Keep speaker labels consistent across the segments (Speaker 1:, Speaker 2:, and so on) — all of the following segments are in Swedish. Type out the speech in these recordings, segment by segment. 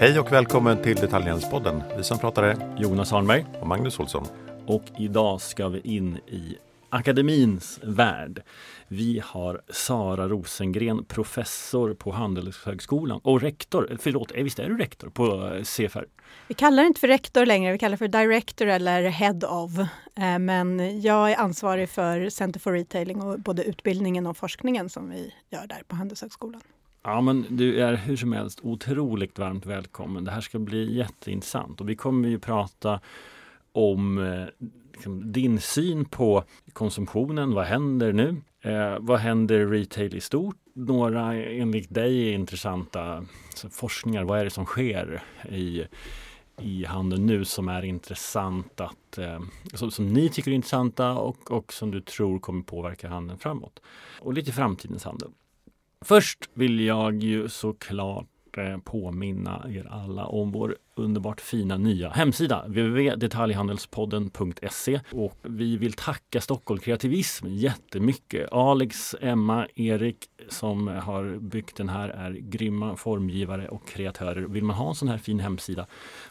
Speaker 1: Hej och välkommen till Detaljhandelspodden. Vi som pratar är
Speaker 2: Jonas Arnberg.
Speaker 1: och Magnus Olsson.
Speaker 2: Och idag ska vi in i akademins värld. Vi har Sara Rosengren, professor på Handelshögskolan och rektor, förlåt, visst är du rektor på eh, CFR?
Speaker 3: Vi kallar det inte för rektor längre, vi kallar det för director eller head of. Eh, Men jag är ansvarig för Center for Retailing och både utbildningen och forskningen som vi gör där på Handelshögskolan.
Speaker 2: Ja, men du är hur som helst otroligt varmt välkommen. Det här ska bli jätteintressant och vi kommer ju prata om eh, liksom, din syn på konsumtionen. Vad händer nu? Eh, vad händer i retail i stort? Några enligt dig intressanta alltså, forskningar. Vad är det som sker i, i handeln nu som är intressant att eh, som, som ni tycker är intressanta och, och som du tror kommer påverka handeln framåt? Och lite framtidens handel. Först vill jag ju såklart eh, påminna er alla om vår underbart fina nya hemsida www.detaljhandelspodden.se och vi vill tacka Stockholm Kreativism jättemycket. Alex, Emma, Erik som har byggt den här är grymma formgivare och kreatörer. Vill man ha en sån här fin hemsida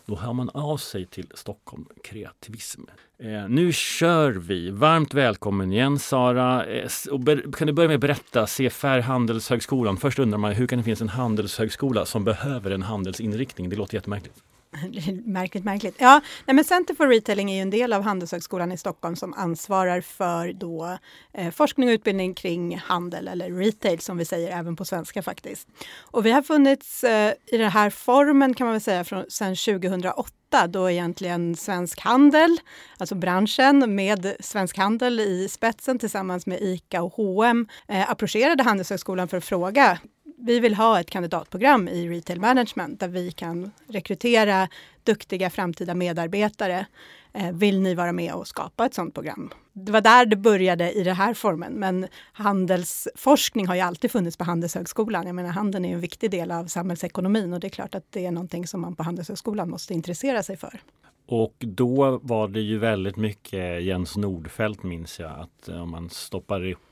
Speaker 2: då hör man av sig till Stockholm Kreativism. Eh, nu kör vi! Varmt välkommen igen Sara. Eh, och kan du börja med att berätta CFR Handelshögskolan? Först undrar man hur kan det finnas en handelshögskola som behöver en handelsinriktning? Det låter jättemärkligt.
Speaker 3: märkligt, märkligt. Ja, nej men Center for Retailing är ju en del av Handelshögskolan i Stockholm som ansvarar för då, eh, forskning och utbildning kring handel eller retail som vi säger även på svenska faktiskt. Och vi har funnits eh, i den här formen kan man väl säga från, sedan 2008 då egentligen Svensk Handel, alltså branschen med Svensk Handel i spetsen tillsammans med ICA och H&M eh, approcherade Handelshögskolan för att fråga vi vill ha ett kandidatprogram i retail management där vi kan rekrytera duktiga framtida medarbetare. Eh, vill ni vara med och skapa ett sådant program? Det var där det började i den här formen, men handelsforskning har ju alltid funnits på Handelshögskolan. Jag menar, handeln är en viktig del av samhällsekonomin och det är klart att det är någonting som man på Handelshögskolan måste intressera sig för.
Speaker 2: Och då var det ju väldigt mycket Jens Nordfeldt minns jag att om man stoppar upp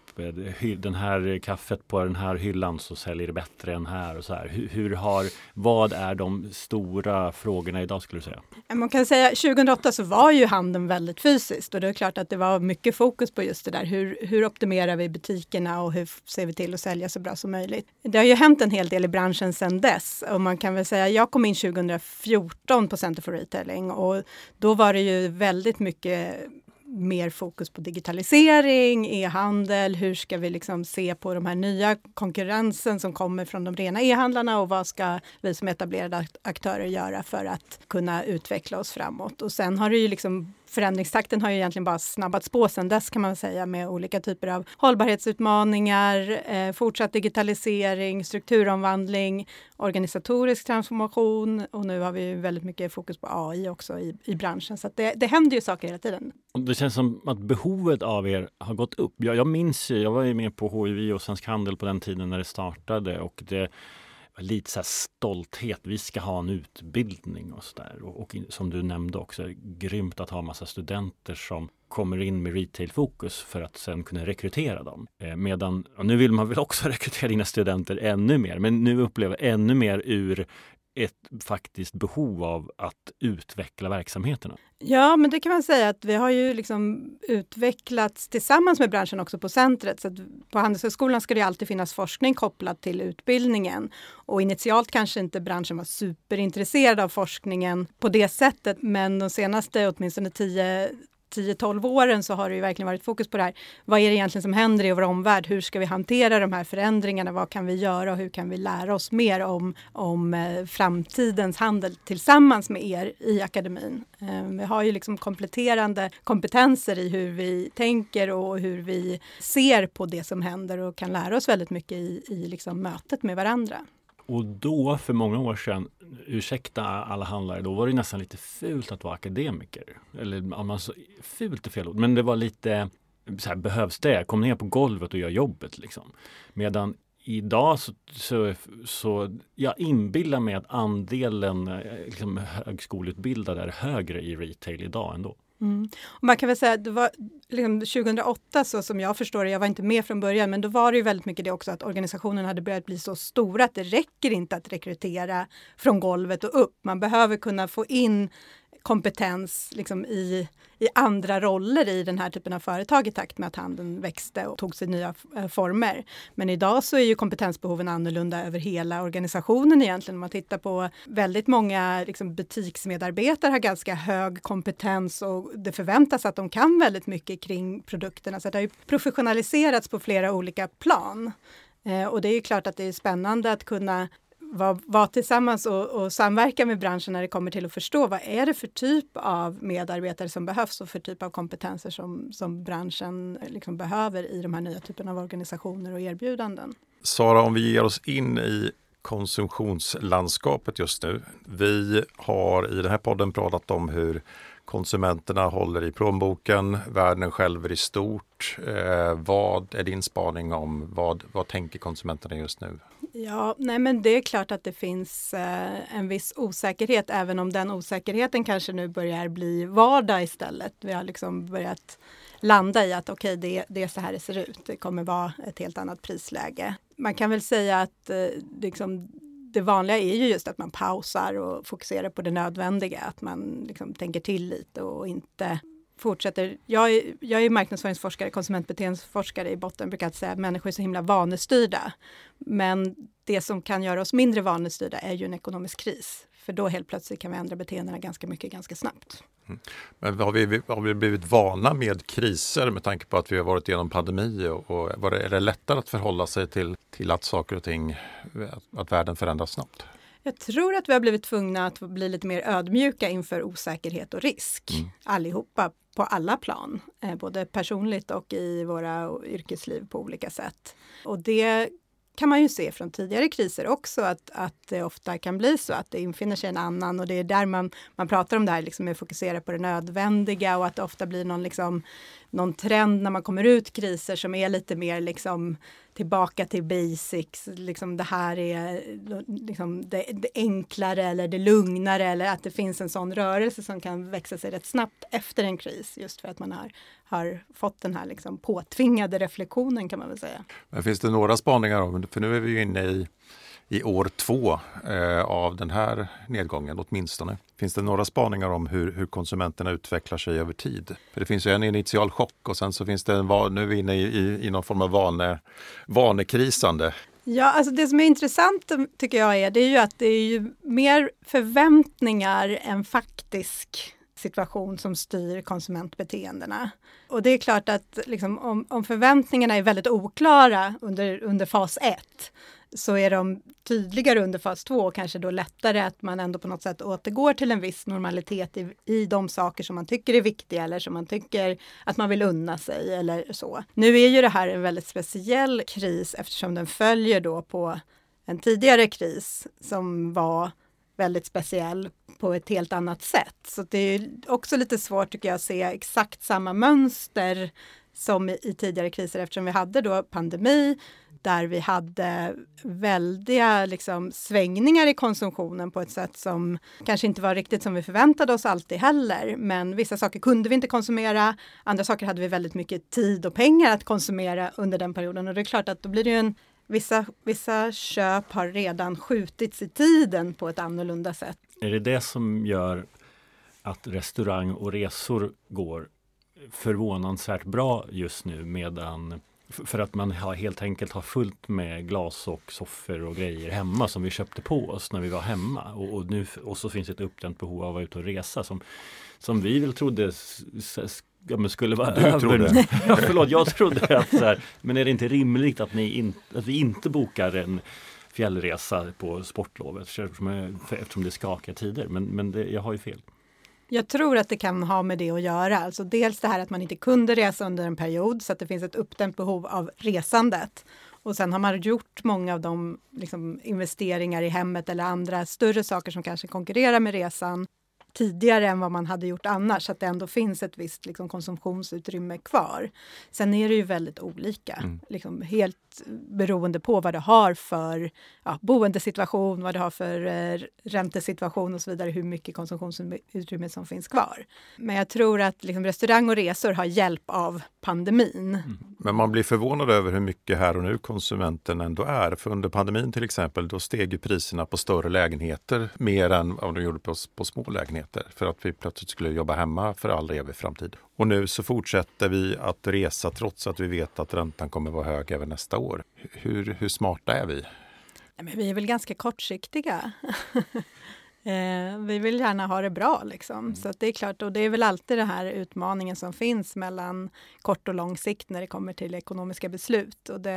Speaker 2: den här kaffet på den här hyllan så säljer det bättre än här och så här. Hur, hur har, vad är de stora frågorna idag skulle du säga?
Speaker 3: Man kan säga 2008 så var ju handeln väldigt fysiskt och det är klart att det var mycket fokus på just det där. Hur, hur optimerar vi butikerna och hur ser vi till att sälja så bra som möjligt? Det har ju hänt en hel del i branschen sedan dess och man kan väl säga, jag kom in 2014 på Center for Retailing och då var det ju väldigt mycket mer fokus på digitalisering, e-handel, hur ska vi liksom se på de här nya konkurrensen som kommer från de rena e-handlarna och vad ska vi som etablerade aktörer göra för att kunna utveckla oss framåt. Och sen har det ju liksom förändringstakten har ju egentligen bara snabbats på sen dess kan man säga med olika typer av hållbarhetsutmaningar, eh, fortsatt digitalisering, strukturomvandling, organisatorisk transformation och nu har vi ju väldigt mycket fokus på AI också i, i branschen. Så att det, det händer ju saker hela tiden.
Speaker 2: Det känns som att behovet av er har gått upp. Jag, jag minns ju, jag var ju med på HIV och Svensk Handel på den tiden när det startade och det lite så här stolthet. Vi ska ha en utbildning och så där. Och, och som du nämnde också, grymt att ha massa studenter som kommer in med retail-fokus för att sen kunna rekrytera dem. Eh, medan, och nu vill man väl också rekrytera dina studenter ännu mer, men nu upplever jag ännu mer ur ett faktiskt behov av att utveckla verksamheterna.
Speaker 3: Ja, men det kan man säga att vi har ju liksom utvecklats tillsammans med branschen också på centret. Så att på Handelshögskolan ska det ju alltid finnas forskning kopplat till utbildningen. Och initialt kanske inte branschen var superintresserad av forskningen på det sättet, men de senaste åtminstone 10 10-12 åren så har det ju verkligen varit fokus på det här. Vad är det egentligen som händer i vår omvärld? Hur ska vi hantera de här förändringarna? Vad kan vi göra och hur kan vi lära oss mer om, om eh, framtidens handel tillsammans med er i akademin? Eh, vi har ju liksom kompletterande kompetenser i hur vi tänker och hur vi ser på det som händer och kan lära oss väldigt mycket i, i liksom mötet med varandra.
Speaker 2: Och då för många år sedan, ursäkta alla handlare, då var det nästan lite fult att vara akademiker. Eller alltså, fult är fel ord, men det var lite så här, behövs det? Kom ner på golvet och gör jobbet liksom. Medan idag så, så, så jag inbillar mig att andelen eh, liksom, högskoleutbildade är högre i retail idag ändå.
Speaker 3: Mm. Och man kan väl säga att det var liksom 2008 så som jag förstår det, jag var inte med från början, men då var det ju väldigt mycket det också att organisationen hade börjat bli så stora att det räcker inte att rekrytera från golvet och upp. Man behöver kunna få in kompetens liksom i, i andra roller i den här typen av företag i takt med att handeln växte och tog sig nya eh, former. Men idag så är ju kompetensbehoven annorlunda över hela organisationen egentligen. Om man tittar på väldigt många liksom, butiksmedarbetare har ganska hög kompetens och det förväntas att de kan väldigt mycket kring produkterna. Så det har ju professionaliserats på flera olika plan. Eh, och det är ju klart att det är spännande att kunna vara, var tillsammans och, och, samverka med branschen när det kommer till att förstå vad är det för typ av medarbetare som behövs och för typ av kompetenser som, som branschen liksom behöver i de här nya typerna av organisationer och erbjudanden.
Speaker 1: Sara, om vi ger oss in i konsumtionslandskapet just nu. Vi har i den här podden pratat om hur konsumenterna håller i plånboken, världen skälver i stort. Eh, vad är din spaning om vad, vad tänker konsumenterna just nu?
Speaker 3: Ja, nej men det är klart att det finns eh, en viss osäkerhet, även om den osäkerheten kanske nu börjar bli vardag istället. Vi har liksom börjat landa i att okej, okay, det, det är så här det ser ut. Det kommer vara ett helt annat prisläge. Man kan väl säga att eh, liksom, det vanliga är ju just att man pausar och fokuserar på det nödvändiga, att man liksom tänker till lite och inte fortsätter. Jag är, jag är marknadsföringsforskare, konsumentbeteendeforskare i botten, brukar säga att människor är så himla vanestyrda. Men det som kan göra oss mindre vanestyrda är ju en ekonomisk kris. För då helt plötsligt kan vi ändra beteendena ganska mycket ganska snabbt.
Speaker 1: Mm. Men har vi, har vi blivit vana med kriser med tanke på att vi har varit igenom pandemi? Och, och var det, är det lättare att förhålla sig till, till att saker och ting, att, att världen förändras snabbt?
Speaker 3: Jag tror att vi har blivit tvungna att bli lite mer ödmjuka inför osäkerhet och risk mm. allihopa på alla plan, eh, både personligt och i våra yrkesliv på olika sätt. Och det kan man ju se från tidigare kriser också att, att det ofta kan bli så att det infinner sig en annan och det är där man, man pratar om det här liksom med att fokusera på det nödvändiga och att det ofta blir någon, liksom, någon trend när man kommer ut kriser som är lite mer liksom tillbaka till basics, liksom det här är liksom det, det, enklare eller det lugnare eller att det finns en sån rörelse som kan växa sig rätt snabbt efter en kris just för att man har, har fått den här liksom påtvingade reflektionen kan man väl säga.
Speaker 1: Men finns det några spaningar om, för nu är vi ju inne i i år två eh, av den här nedgången åtminstone. Finns det några spaningar om hur, hur, konsumenterna utvecklar sig över tid? För Det finns ju en initial chock och sen så finns det en, nu är vi inne i, i, i någon form av vane, vanekrisande.
Speaker 3: Ja, alltså det som är intressant um, tycker jag är, det är ju att det är ju mer förväntningar än faktisk situation som styr konsumentbeteendena. Och det är klart att liksom, om, om, förväntningarna är väldigt oklara under, under fas 1 så är de tydligare under fas 2 och kanske då lättare att man ändå på något sätt återgår till en viss normalitet i, i de saker som man tycker är viktiga eller som man tycker att man vill unna sig eller så. Nu är ju det här en väldigt speciell kris eftersom den följer då på en tidigare kris som var väldigt speciell på ett helt annat sätt. Så det är också lite svårt tycker jag att se exakt samma mönster som i, i tidigare kriser eftersom vi hade då pandemi där vi hade väldiga liksom, svängningar i konsumtionen på ett sätt som kanske inte var riktigt som vi förväntade oss alltid heller. Men vissa saker kunde vi inte konsumera, andra saker hade vi väldigt mycket tid och pengar att konsumera under den perioden. Och det är klart att då blir det ju en Vissa, vissa köp har redan skjutits i tiden på ett annorlunda sätt.
Speaker 2: Är det det som gör att restaurang och resor går förvånansvärt bra just nu medan för att man har helt enkelt har fullt med glas och soffor och grejer hemma som vi köpte på oss när vi var hemma. Och, och nu, och så finns ett uppdämt behov av att vara ute och resa som, som vi väl trodde ja, men skulle vara
Speaker 1: du
Speaker 2: över.
Speaker 1: Trodde.
Speaker 2: ja, förlåt, jag trodde att så här, men är det inte rimligt att, ni in, att vi inte bokar en fjällresa på sportlovet eftersom, eftersom det är skakiga tider. Men, men det, jag har ju fel.
Speaker 3: Jag tror att det kan ha med det att göra. Alltså dels det här att man inte kunde resa under en period så att det finns ett uppdämt behov av resandet. Och sen har man gjort många av de liksom, investeringar i hemmet eller andra större saker som kanske konkurrerar med resan tidigare än vad man hade gjort annars, så att det ändå finns ett visst liksom, konsumtionsutrymme kvar. Sen är det ju väldigt olika, mm. liksom, helt beroende på vad du har för ja, boendesituation, vad du har för eh, räntesituation och så vidare, hur mycket konsumtionsutrymme som finns kvar. Men jag tror att liksom, restaurang och resor har hjälp av pandemin. Mm.
Speaker 1: Men man blir förvånad över hur mycket här och nu konsumenten ändå är. För under pandemin till exempel, då steg priserna på större lägenheter mer än vad de gjorde på, på små lägenheter. För att vi plötsligt skulle jobba hemma för all evig framtid. Och nu så fortsätter vi att resa trots att vi vet att räntan kommer vara hög även nästa år. Hur, hur smarta är vi?
Speaker 3: Men vi är väl ganska kortsiktiga. Eh, vi vill gärna ha det bra liksom. Mm. Så det är klart, och det är väl alltid den här utmaningen som finns mellan kort och lång sikt när det kommer till ekonomiska beslut. Och det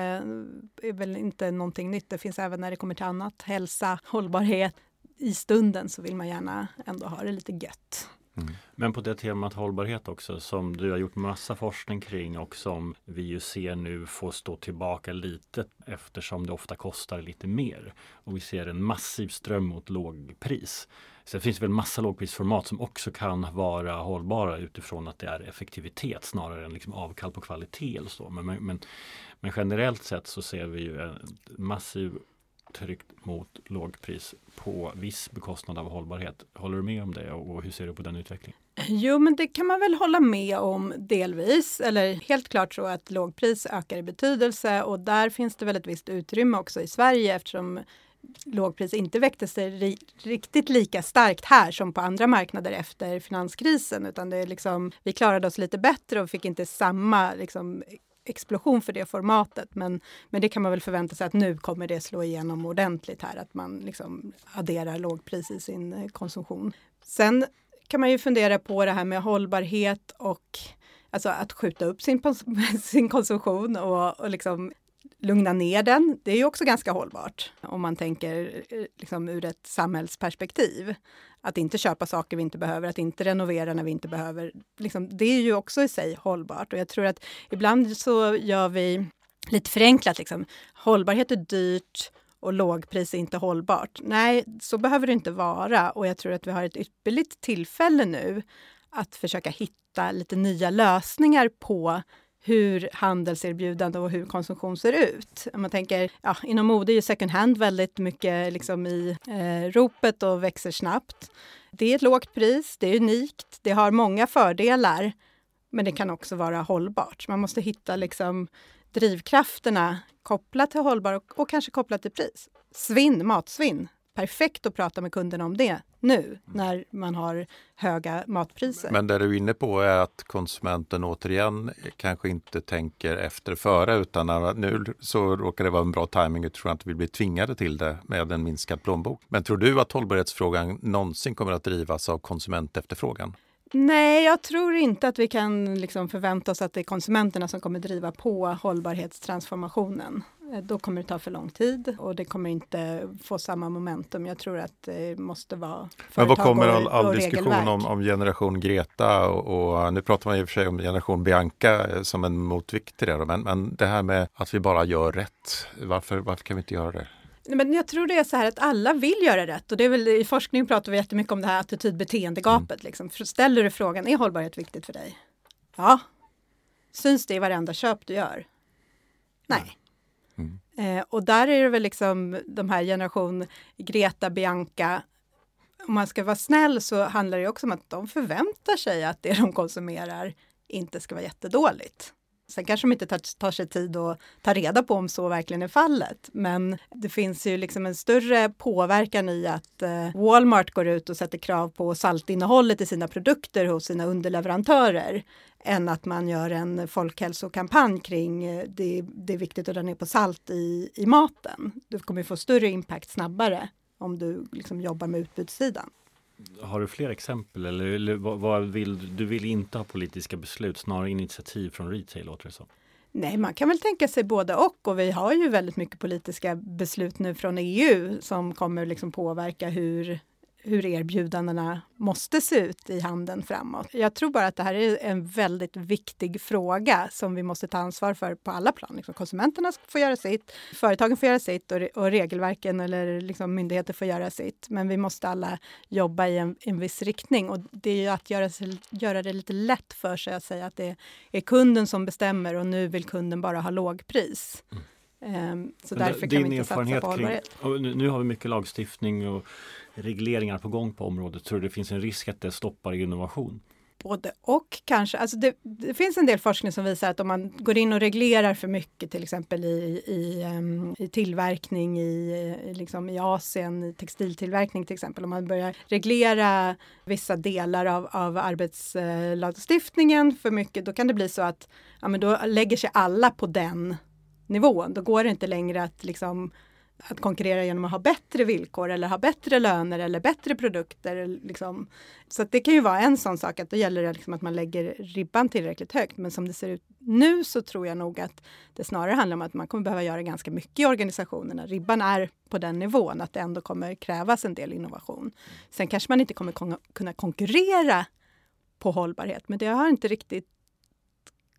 Speaker 3: är väl inte någonting nytt. Det finns även när det kommer till annat, hälsa, hållbarhet. I stunden så vill man gärna ändå ha det lite gött.
Speaker 2: Mm. Men på det temat hållbarhet också som du har gjort massa forskning kring och som vi ju ser nu får stå tillbaka lite eftersom det ofta kostar lite mer. Och vi ser en massiv ström mot lågpris. Sen finns det väl massa lågprisformat som också kan vara hållbara utifrån att det är effektivitet snarare än liksom avkall på kvalitet. Eller så. Men, men, men generellt sett så ser vi ju en massiv tryckt mot lågpris på viss bekostnad av hållbarhet. Håller du med om det och hur ser du på den utvecklingen?
Speaker 3: Jo, men det kan man väl hålla med om delvis. Eller helt klart så att lågpris ökar i betydelse och där finns det väl ett visst utrymme också i Sverige eftersom lågpris inte väckte sig riktigt lika starkt här som på andra marknader efter finanskrisen utan det är liksom, vi klarade oss lite bättre och fick inte samma liksom, explosion för det formatet. Men, men det kan man väl förvänta sig att nu kommer det slå igenom ordentligt här, att man liksom adderar lågpris i sin eh, konsumtion. Sen kan man ju fundera på det här med hållbarhet och alltså att skjuta upp sin, sin konsumtion och, och liksom lugna ner den. Det är ju också ganska hållbart om man tänker eh, liksom ur ett samhällsperspektiv. Att inte köpa saker vi inte behöver, att inte renovera när vi inte behöver. Liksom, det är ju också i sig hållbart och jag tror att ibland så gör vi lite förenklat liksom. Hållbarhet är dyrt och lågpris är inte hållbart. Nej, så behöver det inte vara och jag tror att vi har ett ypperligt tillfälle nu att försöka hitta lite nya lösningar på hur handelserbjudande och hur konsumtion ser ut. Om man tänker, ja, inom mode är ju second hand väldigt mycket liksom i eh, ropet och växer snabbt. Det är ett lågt pris, det är unikt, det har många fördelar, men det kan också vara hållbart. Man måste hitta liksom drivkrafterna kopplat till hållbar och, och kanske kopplat till pris. Svinn, matsvinn, perfekt att prata med kunderna om det nu när man har höga matpriser.
Speaker 1: Men det du är inne på är att konsumenten återigen kanske inte tänker efter före utan nu så råkar det vara en bra timing tror att vi blir tvingade till det med en minskad plånbok. Men tror du att hållbarhetsfrågan någonsin kommer att drivas av konsumentefterfrågan?
Speaker 3: Nej, jag tror inte att vi kan liksom förvänta oss att det är konsumenterna som kommer driva på hållbarhetstransformationen. Eh, då kommer det ta för lång tid och det kommer inte få samma momentum. Jag tror att det måste vara
Speaker 1: Men vad kommer all, all diskussion om, om, generation Greta och, och, nu pratar man i och för sig om generation Bianca eh, som en motvikt till det. Men, men det här med att vi bara gör rätt. Varför, varför kan vi inte göra det?
Speaker 3: Men jag tror det är så här att alla vill göra rätt och det är väl i forskning pratar vi jättemycket om det här attityd-beteendegapet. Mm. Liksom. Ställer du frågan, är hållbarhet viktigt för dig? Ja. Syns det i varenda köp du gör? Nej. Eh, och där är det väl liksom de här generation Greta, Bianca. Om man ska vara snäll så handlar det också om att de förväntar sig att det de konsumerar inte ska vara jättedåligt. Sen kanske de inte tar, tar sig tid att ta reda på om så verkligen är fallet. Men det finns ju liksom en större påverkan i att eh, Walmart går ut och sätter krav på saltinnehållet i sina produkter hos sina underleverantörer än att man gör en folkhälsokampanj kring eh, det, det är viktigt att dra ner på salt i, i maten. Du kommer få större impact snabbare om du liksom jobbar med utbudssidan.
Speaker 2: Har du fler exempel eller, eller vad, vill du vill inte ha politiska beslut, snarare initiativ från retail låter det som?
Speaker 3: Nej, man kan väl tänka sig både och och vi har ju väldigt mycket politiska beslut nu från EU som kommer liksom påverka hur hur erbjudandena måste se ut i handeln framåt. Jag tror bara att det här är en väldigt viktig fråga som vi måste ta ansvar för på alla plan. Liksom konsumenterna får göra sitt, företagen får göra sitt och, och regelverken eller liksom myndigheter får göra sitt. Men vi måste alla jobba i en, en viss riktning och det är ju att göra, göra det lite lätt för sig att säga att det är kunden som bestämmer och nu vill kunden bara ha lågpris. Mm. Um, så därför kan vi inte satsa på hållbarhet.
Speaker 2: Kring, nu, har vi mycket lagstiftning och regleringar på gång på området? Tror du det finns en risk att det stoppar innovation?
Speaker 3: Både och kanske. Alltså det, det, finns en del forskning som visar att om man går in och reglerar för mycket, till exempel i, i, um, i tillverkning i, liksom i Asien, i textiltillverkning till exempel, om man börjar reglera vissa delar av, av arbetslagstiftningen för mycket, då kan det bli så att ja, men då lägger sig alla på den nivån. Då går det inte längre att liksom att konkurrera genom att ha bättre villkor eller ha bättre löner eller bättre produkter. Liksom. Så det kan ju vara en sån sak att då gäller det liksom att man lägger ribban tillräckligt högt. Men som det ser ut nu så tror jag nog att det snarare handlar om att man kommer behöva göra ganska mycket i organisationerna. Ribban är på den nivån att det ändå kommer krävas en del innovation. Sen kanske man inte kommer kunna konkurrera på hållbarhet, men det har inte riktigt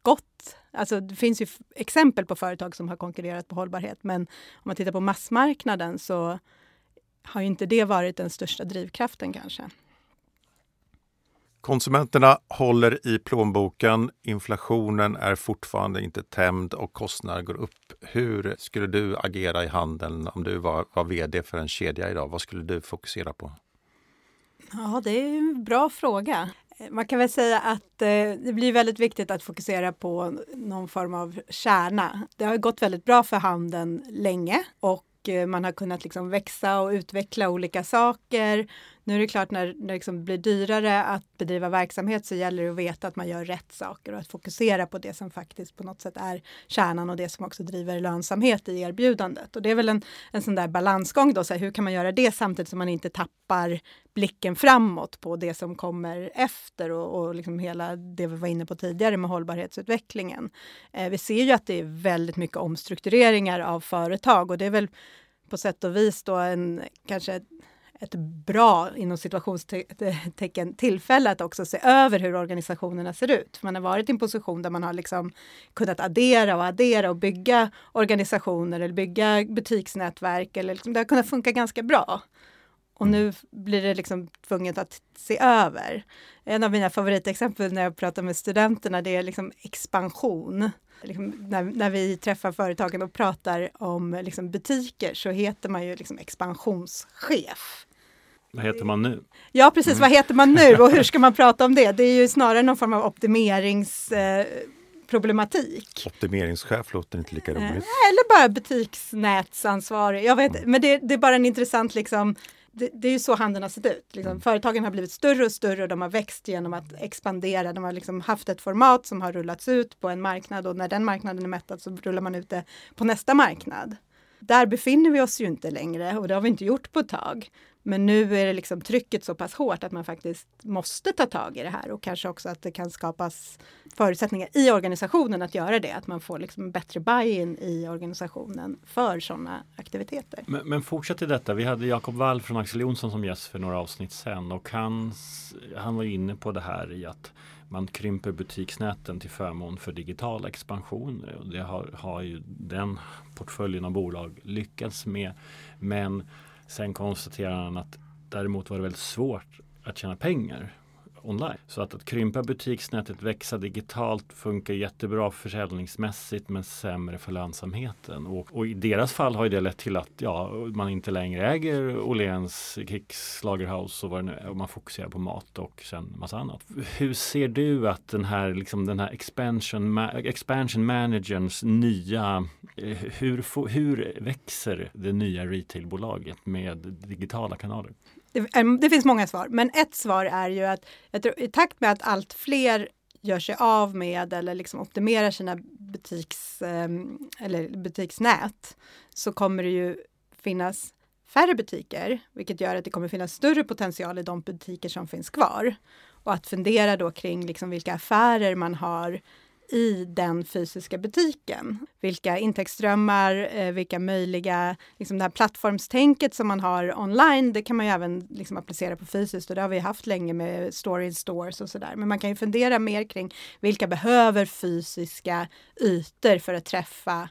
Speaker 3: gått. Alltså det finns ju exempel på företag som har konkurrerat på hållbarhet, men om man tittar på massmarknaden så har inte det varit den största drivkraften kanske.
Speaker 1: Konsumenterna håller i plånboken, inflationen är fortfarande inte tämd och kostnader går upp. Hur skulle du agera i handeln om du var, var vd för en kedja idag? Vad skulle du fokusera på?
Speaker 3: Ja, det är en bra fråga. Man kan väl säga att eh, det blir väldigt viktigt att fokusera på någon form av kärna. Det har gått väldigt bra för handeln länge och eh, man har kunnat liksom växa och utveckla olika saker. Nu är det klart när, det liksom blir dyrare att bedriva verksamhet så gäller det att veta att man gör rätt saker och att fokusera på det som faktiskt på något sätt är kärnan och det som också driver lönsamhet i erbjudandet. Och det är väl en, en sån där balansgång då, så här, hur kan man göra det samtidigt som man inte tappar blicken framåt på det som kommer efter och, och liksom hela det vi var inne på tidigare med hållbarhetsutvecklingen. Eh, vi ser ju att det är väldigt mycket omstruktureringar av företag och det är väl på sätt och vis då en kanske ett bra, inom situationstecken, tillfälle att också se över hur organisationerna ser ut. Man har varit i en position där man har liksom kunnat addera och addera och bygga organisationer eller bygga butiksnätverk. Eller liksom, det har kunnat funka ganska bra. Och nu blir det liksom tvunget att se över. En av mina favoritexempel när jag pratar med studenterna det är liksom expansion. Liksom när, när, vi träffar företagen och pratar om liksom butiker så heter man ju liksom expansionschef.
Speaker 2: Vad heter man nu?
Speaker 3: Ja precis, mm. vad heter man nu och hur ska man prata om det? Det är ju snarare någon form av optimeringsproblematik.
Speaker 1: Eh, Optimeringschef låter inte lika roligt. Eh,
Speaker 3: eller bara butiksnätsansvarig. Jag vet, mm. Men det, det, är bara en intressant liksom det, det, är ju så handeln har sett ut. Liksom. Mm. Företagen har blivit större och större och de har växt genom att expandera. De har liksom haft ett format som har rullats ut på en marknad och när den marknaden är mättad så rullar man ut det på nästa marknad. Där befinner vi oss ju inte längre och det har vi inte gjort på ett tag. Men nu är det liksom trycket så pass hårt att man faktiskt måste ta tag i det här och kanske också att det kan skapas förutsättningar i organisationen att göra det. Att man får liksom bättre buy-in i organisationen för sådana aktiviteter.
Speaker 2: Men, men fortsätt i detta. Vi hade Jakob Wall från Axel Jonsson som gäst för några avsnitt sen och han, han var inne på det här i att man krymper butiksnäten till förmån för digital expansion. Det har, har ju den portföljen av bolag lyckats med. Men Sen konstaterar han att däremot var det väldigt svårt att tjäna pengar online. Så att, att krympa butiksnätet, växa digitalt funkar jättebra försäljningsmässigt men sämre för lönsamheten. Och, och, i deras fall har det lett till att ja, man inte längre äger Åhléns, Kicks, Lagerhaus och vad det nu är och man fokuserar på mat och sen massa annat. Hur ser du att den här, liksom, den här expansion, ma expansion managerns nya, eh, hur, hur växer det nya retailbolaget med digitala kanaler?
Speaker 3: Det, eh, det, finns många svar, men ett svar är ju att jag tror, i takt med att allt fler gör sig av med eller liksom optimerar sina butiks, ehm, eller butiksnät så kommer det ju finnas färre butiker, vilket gör att det kommer finnas större potential i de butiker som finns kvar. Och att fundera då kring liksom vilka affärer man har i den fysiska butiken. Vilka intäktsströmmar, eh, vilka möjliga, liksom det här plattformstänket som man har online, det kan man ju även liksom applicera på fysiskt och det har vi haft länge med store in stores och sådär. Men man kan ju fundera mer kring vilka behöver fysiska ytor för att träffa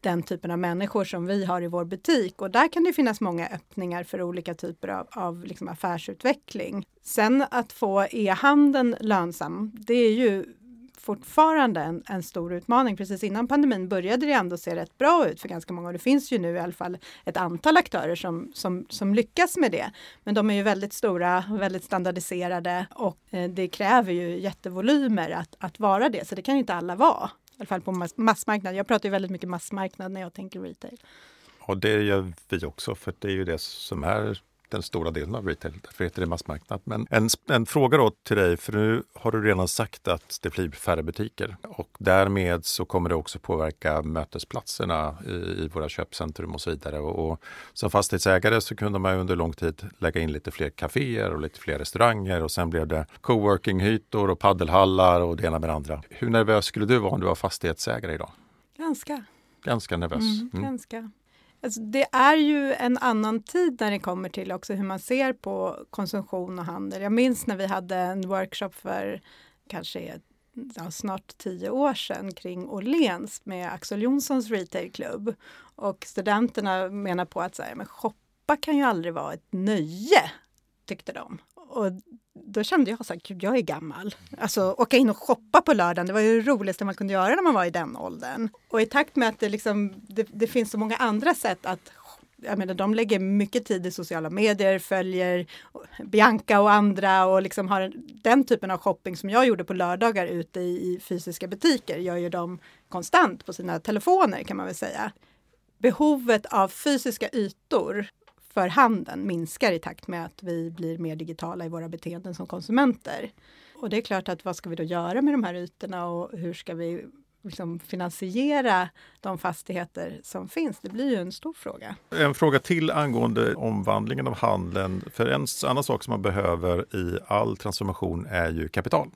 Speaker 3: den typen av människor som vi har i vår butik. Och där kan det finnas många öppningar för olika typer av, av liksom affärsutveckling. Sen att få e-handeln lönsam, det är ju fortfarande en, en, stor utmaning. Precis innan pandemin började det ändå se rätt bra ut för ganska många och det finns ju nu i alla fall ett antal aktörer som, som, som lyckas med det. Men de är ju väldigt stora, väldigt standardiserade och eh, det kräver ju jättevolymer att, att vara det, så det kan inte alla vara. I alla fall på mass massmarknad. Jag pratar ju väldigt mycket massmarknad när jag tänker retail.
Speaker 1: Och det gör vi också, för det är ju det som är den stora delen av retail, därför heter det massmarknad. Men en, en fråga då till dig, för nu har du redan sagt att det blir färre butiker och därmed så kommer det också påverka mötesplatserna i, i våra köpcentrum och så vidare. Och, och, som fastighetsägare så kunde man under lång tid lägga in lite fler kaféer och lite fler restauranger och sen blev det coworking-hytor och paddelhallar och det ena med det andra. Hur nervös skulle du vara om du var fastighetsägare idag?
Speaker 3: Ganska.
Speaker 1: Ganska nervös?
Speaker 3: Mm, mm. Alltså det är ju en annan tid när det kommer till också hur man ser på konsumtion och handel. Jag minns när vi hade en workshop för kanske ja, snart tio år sedan kring Åhléns med Axel Jonssons retailklubb. Och studenterna menar på att så här, men shoppa kan ju aldrig vara ett nöje, tyckte de. Och då kände jag så här, gud jag är gammal. Alltså åka in och shoppa på lördagen, det var ju det roligaste man kunde göra när man var i den åldern. Och i takt med att det, liksom, det, det finns så många andra sätt att jag menar, de lägger mycket tid i sociala medier, följer Bianca och andra och liksom har den typen av shopping som jag gjorde på lördagar ute i, i fysiska butiker gör ju de konstant på sina telefoner kan man väl säga. Behovet av fysiska ytor för handeln minskar i takt med att vi blir mer digitala i våra beteenden som konsumenter. Och det är klart att vad ska vi då göra med de här ytorna och hur ska vi liksom finansiera de fastigheter som finns? Det blir ju en stor fråga.
Speaker 1: En fråga till angående omvandlingen av handeln. För en annan sak som man behöver i all transformation är ju kapital.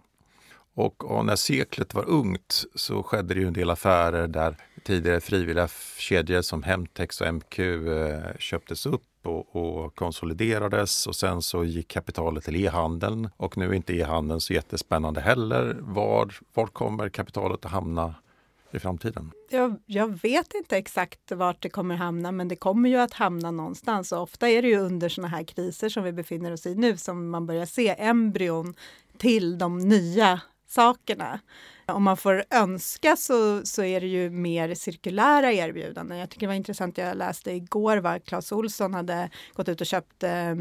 Speaker 1: Och, och, när seklet var ungt så skedde det ju en del affärer där tidigare frivilliga kedjor som Hemtex och MQ eh, köptes upp och, och, konsoliderades och sen så gick kapitalet till e-handeln och nu är inte e-handeln så jättespännande heller. Var, var kommer kapitalet att hamna i framtiden?
Speaker 3: Jag, jag vet inte exakt vart det kommer hamna, men det kommer ju att hamna någonstans. Och ofta är det ju under sådana här kriser som vi befinner oss i nu som man börjar se embryon till de nya sakerna. Om man får önska så, så är det ju mer cirkulära erbjudanden. Jag tycker det var intressant, jag läste igår vad Clas Olsson hade gått ut och köpt eh,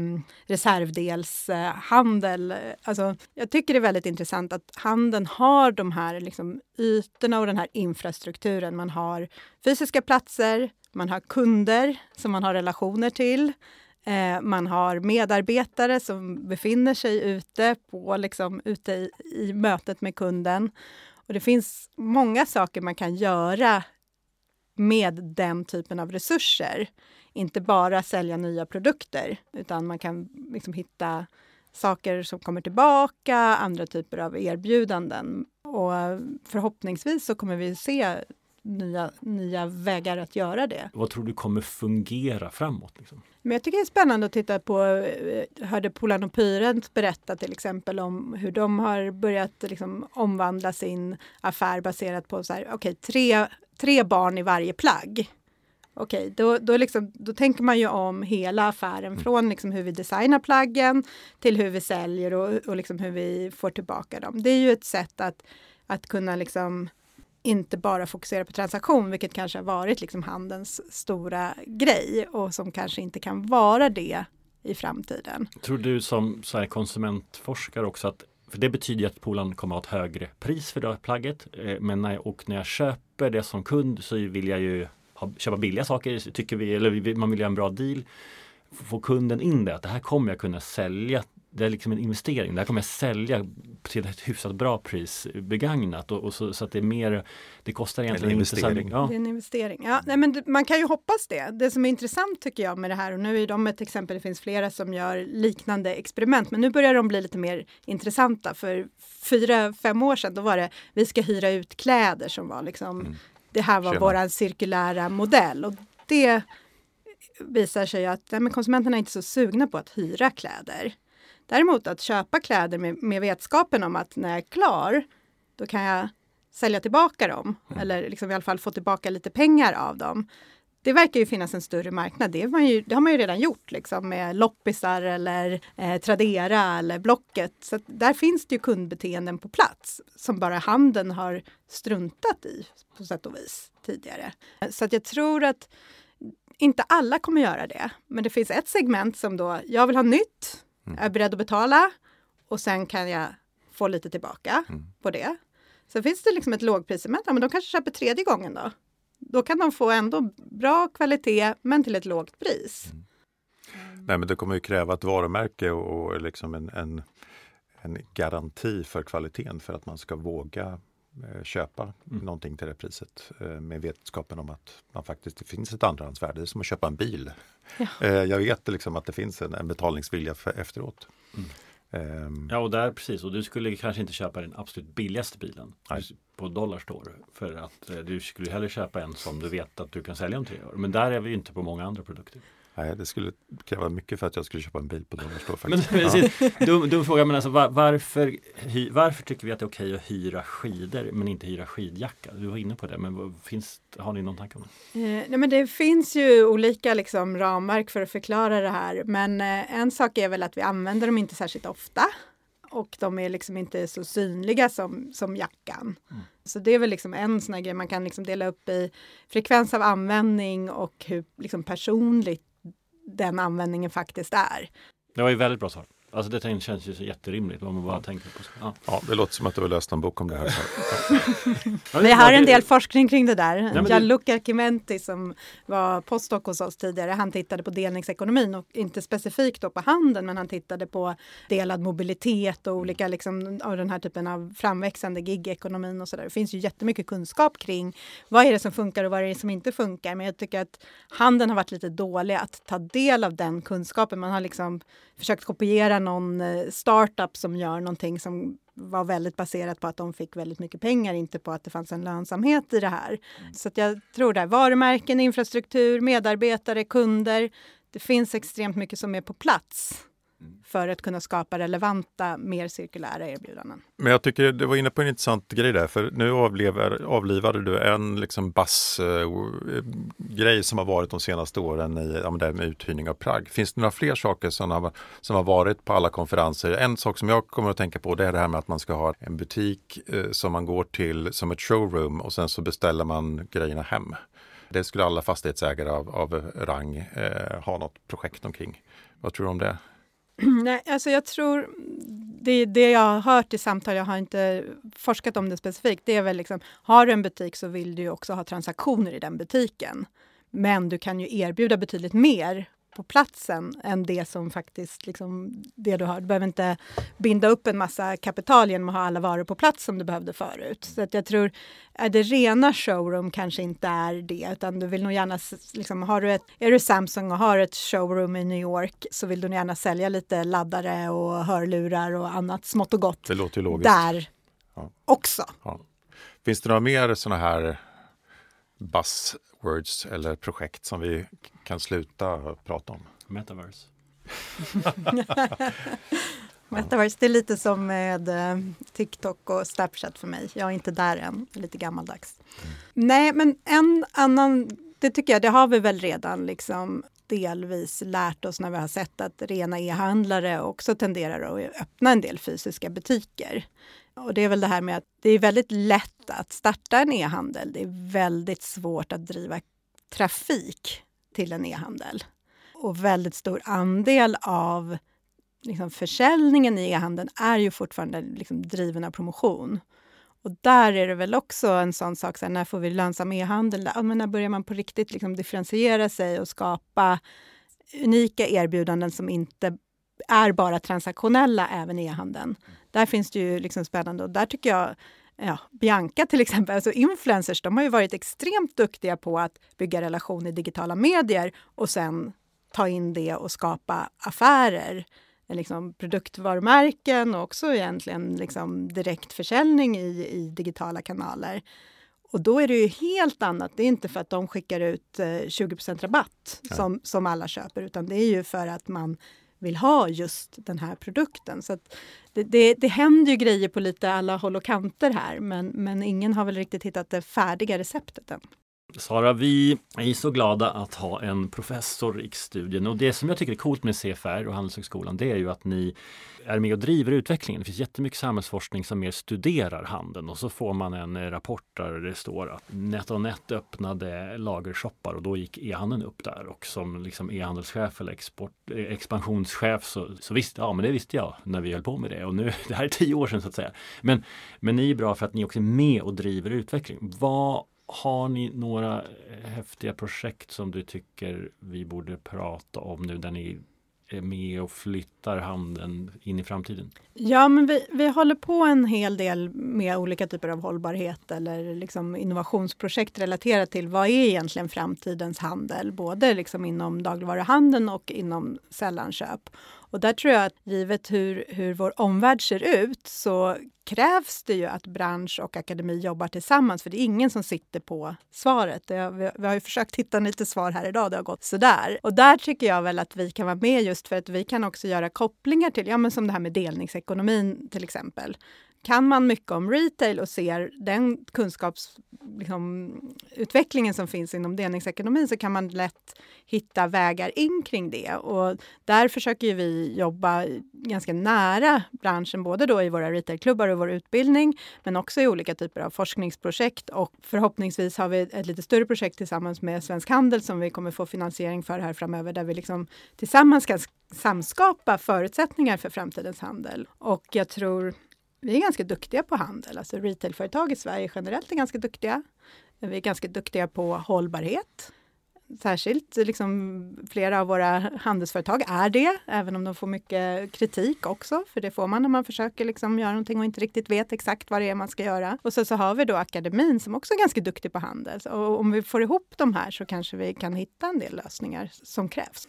Speaker 3: reservdelshandel. Alltså, jag tycker det är väldigt intressant att handeln har de här liksom, ytorna och den här infrastrukturen. Man har fysiska platser, man har kunder som man har relationer till. Eh, man har medarbetare som befinner sig ute, på, liksom, ute i, i mötet med kunden. Och det finns många saker man kan göra med den typen av resurser. Inte bara sälja nya produkter, utan man kan liksom hitta saker som kommer tillbaka, andra typer av erbjudanden. Och förhoppningsvis så kommer vi se nya, nya vägar att göra det.
Speaker 2: Vad tror du kommer fungera framåt? Liksom?
Speaker 3: Men jag tycker det är spännande att titta på, jag eh, hörde Polan och Pyrent berätta till exempel om hur de har börjat liksom omvandla sin affär baserat på så här, okay, tre, tre barn i varje plagg. Okej, okay, då, då, liksom, då tänker man ju om hela affären mm. från liksom hur vi designar plaggen till hur vi säljer och, och liksom hur vi får tillbaka dem. Det är ju ett sätt att, att kunna liksom inte bara fokusera på transaktion, vilket kanske har varit liksom handelns stora grej och som kanske inte kan vara det i framtiden.
Speaker 2: Tror du som så här konsumentforskare också att för det betyder att polen kommer att ha ett högre pris för det plagget. Eh, men när jag, och när jag köper det som kund så vill jag ju ha, köpa billiga saker, tycker vi, eller man vill göra en bra deal. Få kunden in det, att det här kommer jag kunna sälja det är liksom en investering. Det här kommer jag sälja till ett hyfsat bra pris begagnat och, och så, så, att det är mer Det kostar egentligen
Speaker 1: en
Speaker 2: inte
Speaker 1: investering.
Speaker 2: ja.
Speaker 3: Det är en investering. Ja, nej, men man kan ju hoppas det. Det som är intressant tycker jag med det här och nu är de ett exempel. Det finns flera som gör liknande experiment, men nu börjar de bli lite mer intressanta. För fyra, fem år sedan, då var det vi ska hyra ut kläder som var liksom
Speaker 1: Mm.
Speaker 3: det här var våran cirkulära modell och det visar sig att nej, men konsumenterna är inte så sugna på att hyra kläder. Däremot att köpa kläder med, med vetskapen om att när jag är klar, då kan jag sälja tillbaka dem. Eller liksom i alla fall få tillbaka lite pengar av dem. Det verkar ju finnas en större marknad. Det, ju, det har man ju redan gjort liksom, med loppisar eller eh, Tradera eller Blocket. Så där finns det ju kundbeteenden på plats som bara handeln har struntat i på sätt och vis tidigare. Så att jag tror att inte alla kommer göra det. Men det finns ett segment som då, jag vill ha nytt, jag är beredd att betala och sen kan jag få lite tillbaka
Speaker 1: Mm.
Speaker 3: på det. Sen finns det liksom ett lågprissegment, men de kanske köper tredje gången då. Då kan de få ändå bra kvalitet men till ett lågt pris.
Speaker 1: Nej, men det kommer ju kräva ett varumärke och, och liksom en, en, en garanti för kvaliteten för att man ska våga eh, köpa någonting till det priset eh, med vetskapen om att man faktiskt, det finns ett andrahandsvärde. Det är som att köpa en bil.
Speaker 3: Ja.
Speaker 1: Eh, jag vet liksom att det finns en, en betalningsvilja för, efteråt. Ehm,
Speaker 2: Ja och där precis och du skulle kanske inte köpa den absolut billigaste bilen
Speaker 1: Nej.
Speaker 2: på Dollarstore för att eh, du skulle hellre köpa en som du vet att du kan sälja om tre år. Men där är vi inte på många andra produkter.
Speaker 1: Nej, det skulle kräva mycket för att jag skulle köpa en bil på Dollarstore
Speaker 2: Men,
Speaker 1: faktiskt. Ja.
Speaker 2: precis, dum, dum fråga men alltså var, varför, hy, varför tycker vi att det är okej att hyra skidor men inte hyra skidjacka? Du var inne på det men vad, finns, har ni någon tanke om det?
Speaker 3: Eh, nej, men det finns ju olika liksom, ramverk för att förklara det här. Men eh, en sak är väl att vi använder dem inte särskilt ofta. Och de är liksom inte så synliga som, som jackan. Så det är väl liksom en sån här grej man kan liksom dela upp i frekvens av användning och hur liksom personligt den användningen faktiskt är.
Speaker 2: Det var ju väldigt bra svar. Alltså det känns ju så jätterimligt om man bara tänker på så. Ja.
Speaker 1: Ja, det låter som att du har läst en bok om det här.
Speaker 3: Vi har en del forskning kring det där.
Speaker 2: det-
Speaker 3: Gianluca Chimenti som var postdoc hos oss tidigare, han tittade på delningsekonomin och inte specifikt då på handeln, men han tittade på delad mobilitet och olika liksom av den här typen av framväxande gigekonomin och så där. Det finns ju jättemycket kunskap kring vad är det som funkar och vad är det som inte funkar. Men jag tycker att handeln har varit lite dålig att ta del av den kunskapen. Man har liksom försökt kopiera någon eh, startup som gör någonting som var väldigt baserat på att de fick väldigt mycket pengar, inte på att det fanns en lönsamhet i det här. Så att jag tror där, varumärken, infrastruktur, medarbetare, kunder. Det finns extremt mycket som är på plats för att kunna skapa relevanta, mer cirkulära erbjudanden.
Speaker 1: Men jag tycker du var inne på en intressant grej där, för nu avlever, avlivade du en liksom bassgrej eh, eh som har varit de senaste åren i ja, det här med uthyrning av plagg. Finns det några fler saker som har, som har varit på alla konferenser? En sak som jag kommer att tänka på det är det här med att man ska ha en butik eh, som man går till som ett showroom och sen så beställer man grejerna hem. Det skulle alla fastighetsägare av, av rang eh, ha något projekt omkring. Vad tror du om det?
Speaker 3: Nej, alltså jag tror, det, det jag har hört i samtal, jag har inte forskat om det specifikt, det är väl liksom, har du en butik så vill du ju också ha transaktioner i den butiken. Men du kan ju erbjuda betydligt mer på platsen än det som faktiskt liksom, det du har. Du behöver inte binda upp en massa kapital genom att ha alla varor på plats som du behövde förut. Så att jag tror, är det rena showroom kanske inte är det, utan du vill nog gärna, liksom, har du ett, är du Samsung och har ett showroom i New York så vill du nog gärna sälja lite laddare och hörlurar och annat smått och gott
Speaker 1: Det låter ju logiskt.
Speaker 3: där
Speaker 1: Ja.
Speaker 3: också.
Speaker 1: Ja. Finns det några mer sådana här buzzwords eller projekt som vi kan sluta prata om?
Speaker 2: Metaverse.
Speaker 3: Metaverse, det är lite som med eh, TikTok och Snapchat för mig. Jag är inte där än, lite gammaldags. Nej, men en annan, det tycker jag, det har vi väl redan liksom delvis lärt oss när vi har sett att rena e-handlare också tenderar att öppna en del fysiska butiker. Och det är väl det här med att det är väldigt lätt att starta en e-handel. Det är väldigt svårt att driva trafik till en e-handel. Och väldigt stor andel av liksom försäljningen i e-handeln är ju fortfarande liksom driven av promotion. Och där är det väl också en sån sak, så här, när får vi lönsam e-handel? Ja, men när börjar man på riktigt liksom differentiera sig och skapa unika erbjudanden som inte är bara transaktionella även i e-handeln. Där finns det ju liksom spännande och där tycker jag ja, Bianca till exempel, alltså influencers, de har ju varit extremt duktiga på att bygga relationer i digitala medier och sen ta in det och skapa affärer. Liksom produktvarumärken och också egentligen liksom direktförsäljning i, i digitala kanaler. Och då är det ju helt annat. Det är inte för att de skickar ut 20 eh, rabatt som, som alla köper, utan det är ju för att man vill ha just den här produkten. Så det, det, det händer ju grejer på lite alla håll och kanter här, men, men ingen har väl riktigt hittat det färdiga receptet än.
Speaker 2: Sara, vi är så glada att ha en professor i studien och det som jag tycker är coolt med CFR och Handelshögskolan det är ju att ni är med och driver utvecklingen. Det finns jättemycket samhällsforskning som mer studerar handeln och så får man en rapport där det står att NetOnNet öppnade lagershoppar och då gick e-handeln upp där och som liksom e-handelschef eller export, expansionschef så, så visste ja men det visste jag när vi höll på med det och nu, det här är tio år sedan så att säga. Men, men ni är bra för att ni också är med och driver utveckling. Vad har ni några eh, häftiga projekt som du tycker vi borde prata om nu där ni är med och flyttar handeln in i framtiden?
Speaker 3: Ja, men vi, vi håller på en hel del med olika typer av hållbarhet eller liksom innovationsprojekt relaterat till vad är egentligen framtidens handel? Både liksom inom dagligvaruhandeln och inom sällanköp. Och där tror jag att givet hur, hur vår omvärld ser ut så krävs det ju att bransch och akademi jobbar tillsammans för det är ingen som sitter på svaret. Vi, vi har ju försökt hitta lite svar här idag, det har gått sådär. Och där tycker jag väl att vi kan vara med just för att vi kan också göra kopplingar till, ja men som det här med delningsekonomin till exempel. Kan man mycket om retail och ser den kunskapsutvecklingen liksom, som finns inom delningsekonomin så kan man lätt hitta vägar in kring det. Och där försöker vi jobba ganska nära branschen, både då i våra retailklubbar och vår utbildning, men också i olika typer av forskningsprojekt. Och förhoppningsvis har vi ett lite större projekt tillsammans med Svensk Handel som vi kommer få finansiering för här framöver, där vi liksom tillsammans kan samskapa förutsättningar för framtidens handel. Och jag tror vi är ganska duktiga på handel. Alltså retailföretag i Sverige generellt är ganska duktiga. Vi är ganska duktiga på hållbarhet. Särskilt liksom, flera av våra handelsföretag är det, även om de får mycket kritik också. För det får man när man försöker liksom göra någonting och inte riktigt vet exakt vad det är man ska göra. Och så, så har vi då akademin som också är ganska duktig på handel. Och om vi får ihop de här så kanske vi kan hitta en del lösningar som krävs.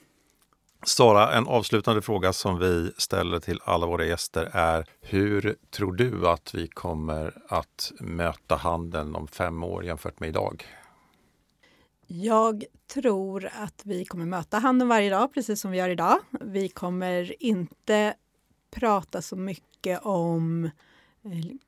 Speaker 1: Sara, en avslutande fråga som vi ställer till alla våra gäster är hur tror du att vi kommer att möta handeln om fem år jämfört med idag?
Speaker 3: Jag tror att vi kommer möta handeln varje dag, precis som vi gör idag. Vi kommer inte prata så mycket om Eh,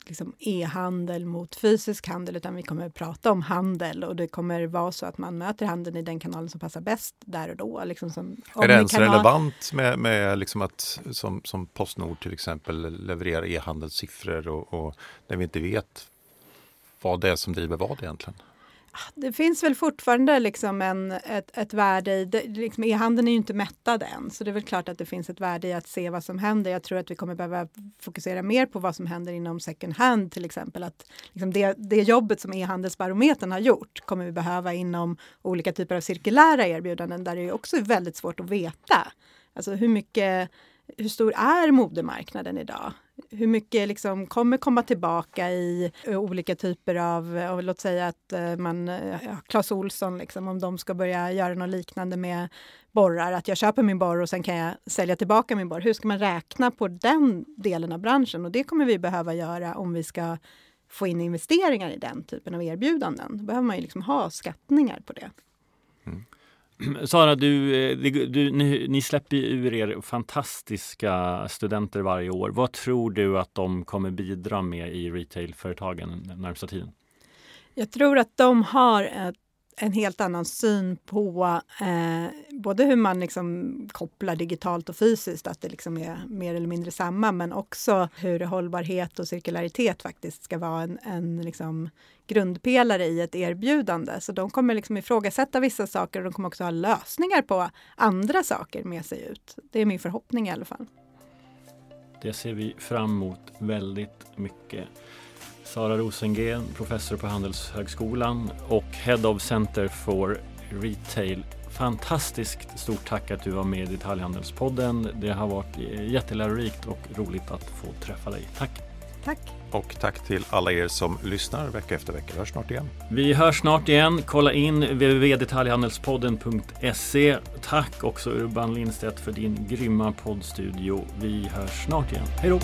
Speaker 3: liksom e-handel mot fysisk handel, utan vi kommer att prata om handel och det kommer vara så att man möter handeln i den kanalen som passar bäst där och då. Liksom som,
Speaker 1: är det ens relevant med, med liksom att som, som Postnord till exempel levererar e-handelssiffror och, och när vi inte vet vad det är som driver vad egentligen?
Speaker 3: Det finns väl fortfarande liksom en, ett, ett värde i, liksom e-handeln är ju inte mättad än, så det är väl klart att det finns ett värde i att se vad som händer. Jag tror att vi kommer behöva fokusera mer på vad som händer inom second hand till exempel. Att liksom det, det jobbet som e-handelsbarometern har gjort kommer vi behöva inom olika typer av cirkulära erbjudanden där det också är väldigt svårt att veta. Alltså hur mycket hur stor är modemarknaden idag? Hur mycket liksom kommer komma tillbaka i eh, olika typer av, av låt säga att eh, man, eh, ja, Clas Olsson, liksom, om de ska börja göra något liknande med borrar, att jag köper min borr och sen kan jag sälja tillbaka min borr. Hur ska man räkna på den delen av branschen? Och det kommer vi behöva göra om vi ska få in investeringar i den typen av erbjudanden. Då behöver man ju liksom ha skattningar på det.
Speaker 2: Sara, du, eh, du, ni, ni släpper ur er fantastiska studenter varje år. Vad tror du att de kommer bidra med i retailföretagen den närmsta tiden?
Speaker 3: Jag tror att de har ett en helt annan syn på eh, både hur man liksom kopplar digitalt och fysiskt, att det liksom är mer eller mindre samma, men också hur hållbarhet och cirkularitet faktiskt ska vara en, en liksom grundpelare i ett erbjudande. Så de kommer liksom ifrågasätta vissa saker och de kommer också ha lösningar på andra saker med sig ut. Det är min förhoppning i alla fall.
Speaker 2: Det ser vi fram emot väldigt mycket. Sara Rosengren, professor på Handelshögskolan och Head of Center for Retail fantastiskt stort tack att du var med i Detaljhandelspodden. Det har varit jättelärorikt och roligt att få träffa dig. Tack!
Speaker 3: Tack!
Speaker 1: Och tack till alla er som lyssnar vecka efter vecka. Vi hörs snart igen.
Speaker 2: Vi hörs snart igen. Kolla in www.detaljhandelspodden.se. Tack också Urban Lindstedt för din grymma poddstudio. Vi hörs snart igen. Hej då!